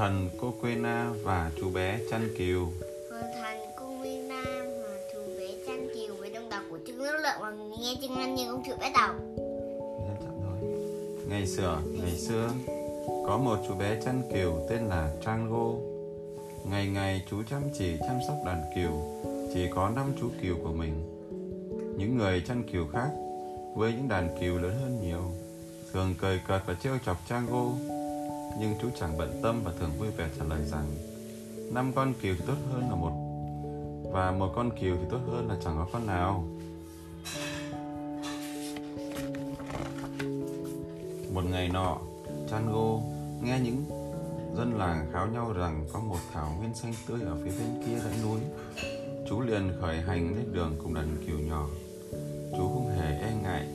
thần Coquena và chú bé chăn cừu. Hoàng cung Nguyên Nam và chú bé chăn chiều với đông đảo của trứng nước lượng và nghe trứng ăn như công chúa bé tàu. Thôi. Ngày xưa, ngày xưa có một chú bé chăn cừu tên là Trango. Ngày ngày chú chăm chỉ chăm sóc đàn cừu, chỉ có năm chú cừu của mình. Những người chăn cừu khác với những đàn cừu lớn hơn nhiều, thường cười cợt và trêu chọc Trango. Nhưng chú chẳng bận tâm và thường vui vẻ trả lời rằng năm con kiều thì tốt hơn là một và một con kiều thì tốt hơn là chẳng có con nào. Một ngày nọ, Chango nghe những dân làng kháo nhau rằng có một thảo nguyên xanh tươi ở phía bên kia dãy núi. Chú liền khởi hành lên đường cùng đàn kiều nhỏ. Chú không hề e ngại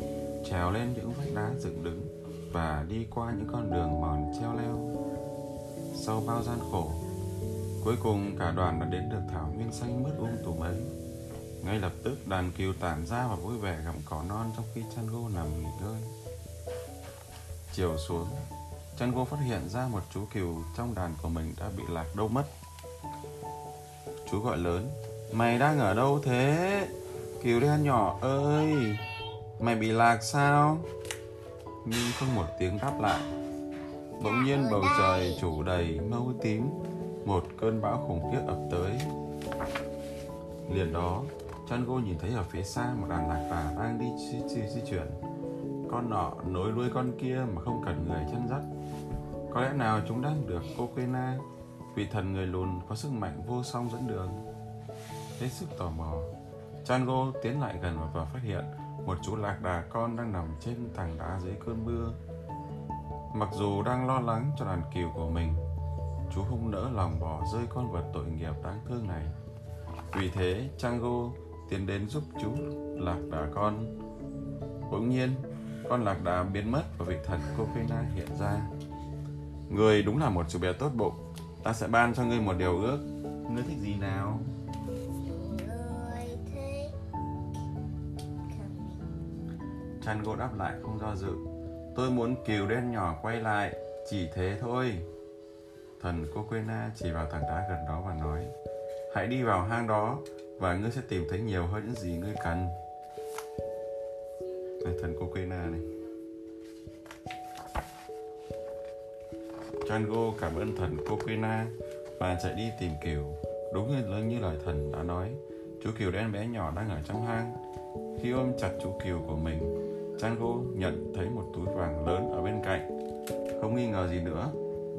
trèo lên những vách đá dựng đứng và đi qua những con đường mòn treo leo. Sau bao gian khổ, cuối cùng cả đoàn đã đến được thảo nguyên xanh mướt um tùm ấy. Ngay lập tức đàn cừu tản ra và vui vẻ gặm cỏ non trong khi Chango nằm nghỉ ngơi. Chiều xuống, Chango phát hiện ra một chú cừu trong đàn của mình đã bị lạc đâu mất. Chú gọi lớn, mày đang ở đâu thế? Cừu đen nhỏ ơi, mày bị lạc sao? Nhưng không một tiếng đáp lại. Bỗng nhiên bầu trời chủ đầy màu tím, một cơn bão khủng khiếp ập tới. Liền đó, Chango nhìn thấy ở phía xa một đàn lạc đà đang đi di, di, di chuyển. Con nọ nối đuôi con kia mà không cần người chăn dắt. Có lẽ nào chúng đang được Coquena, vị thần người lùn có sức mạnh vô song dẫn đường. Hết sức tò mò, Chango tiến lại gần và phát hiện một chú lạc đà con đang nằm trên tảng đá dưới cơn mưa. Mặc dù đang lo lắng cho đàn cừu của mình, chú không nỡ lòng bỏ rơi con vật tội nghiệp đáng thương này. Vì thế, Chango tiến đến giúp chú lạc đà con. Bỗng nhiên, con lạc đà biến mất và vị thần kofina hiện ra. Người đúng là một chú bé tốt bụng. Ta sẽ ban cho ngươi một điều ước. Ngươi thích gì nào? Chăn gỗ đáp lại không do dự. Tôi muốn cừu đen nhỏ quay lại, chỉ thế thôi. Thần Coquena chỉ vào tảng đá gần đó và nói, hãy đi vào hang đó và ngươi sẽ tìm thấy nhiều hơn những gì ngươi cần. Đây, thần Na này. Chango cảm ơn thần Coquena và chạy đi tìm kiều. Đúng như, như lời thần đã nói, chú kiều đen bé nhỏ đang ở trong hang. Khi ôm chặt chú kiều của mình, Chango nhận thấy một túi vàng lớn ở bên cạnh. Không nghi ngờ gì nữa,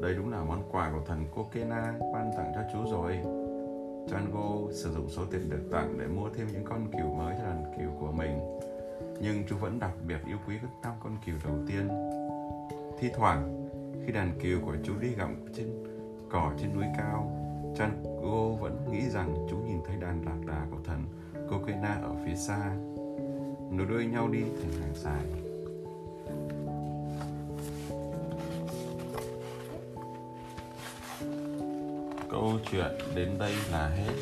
đây đúng là món quà của thần Kokena ban tặng cho chú rồi. Chango sử dụng số tiền được tặng để mua thêm những con cừu mới cho đàn cừu của mình. Nhưng chú vẫn đặc biệt yêu quý các năm con cừu đầu tiên. Thi thoảng, khi đàn cừu của chú đi gặm trên cỏ trên núi cao, Chango vẫn nghĩ rằng chú nhìn thấy đàn lạc đà của thần Kokena ở phía xa. Nối đuôi nhau đi thành hàng dài. Câu chuyện đến đây là hết.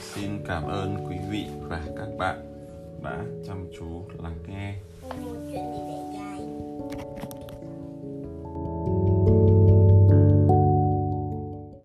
Xin cảm ơn quý vị và các bạn đã chăm chú lắng nghe.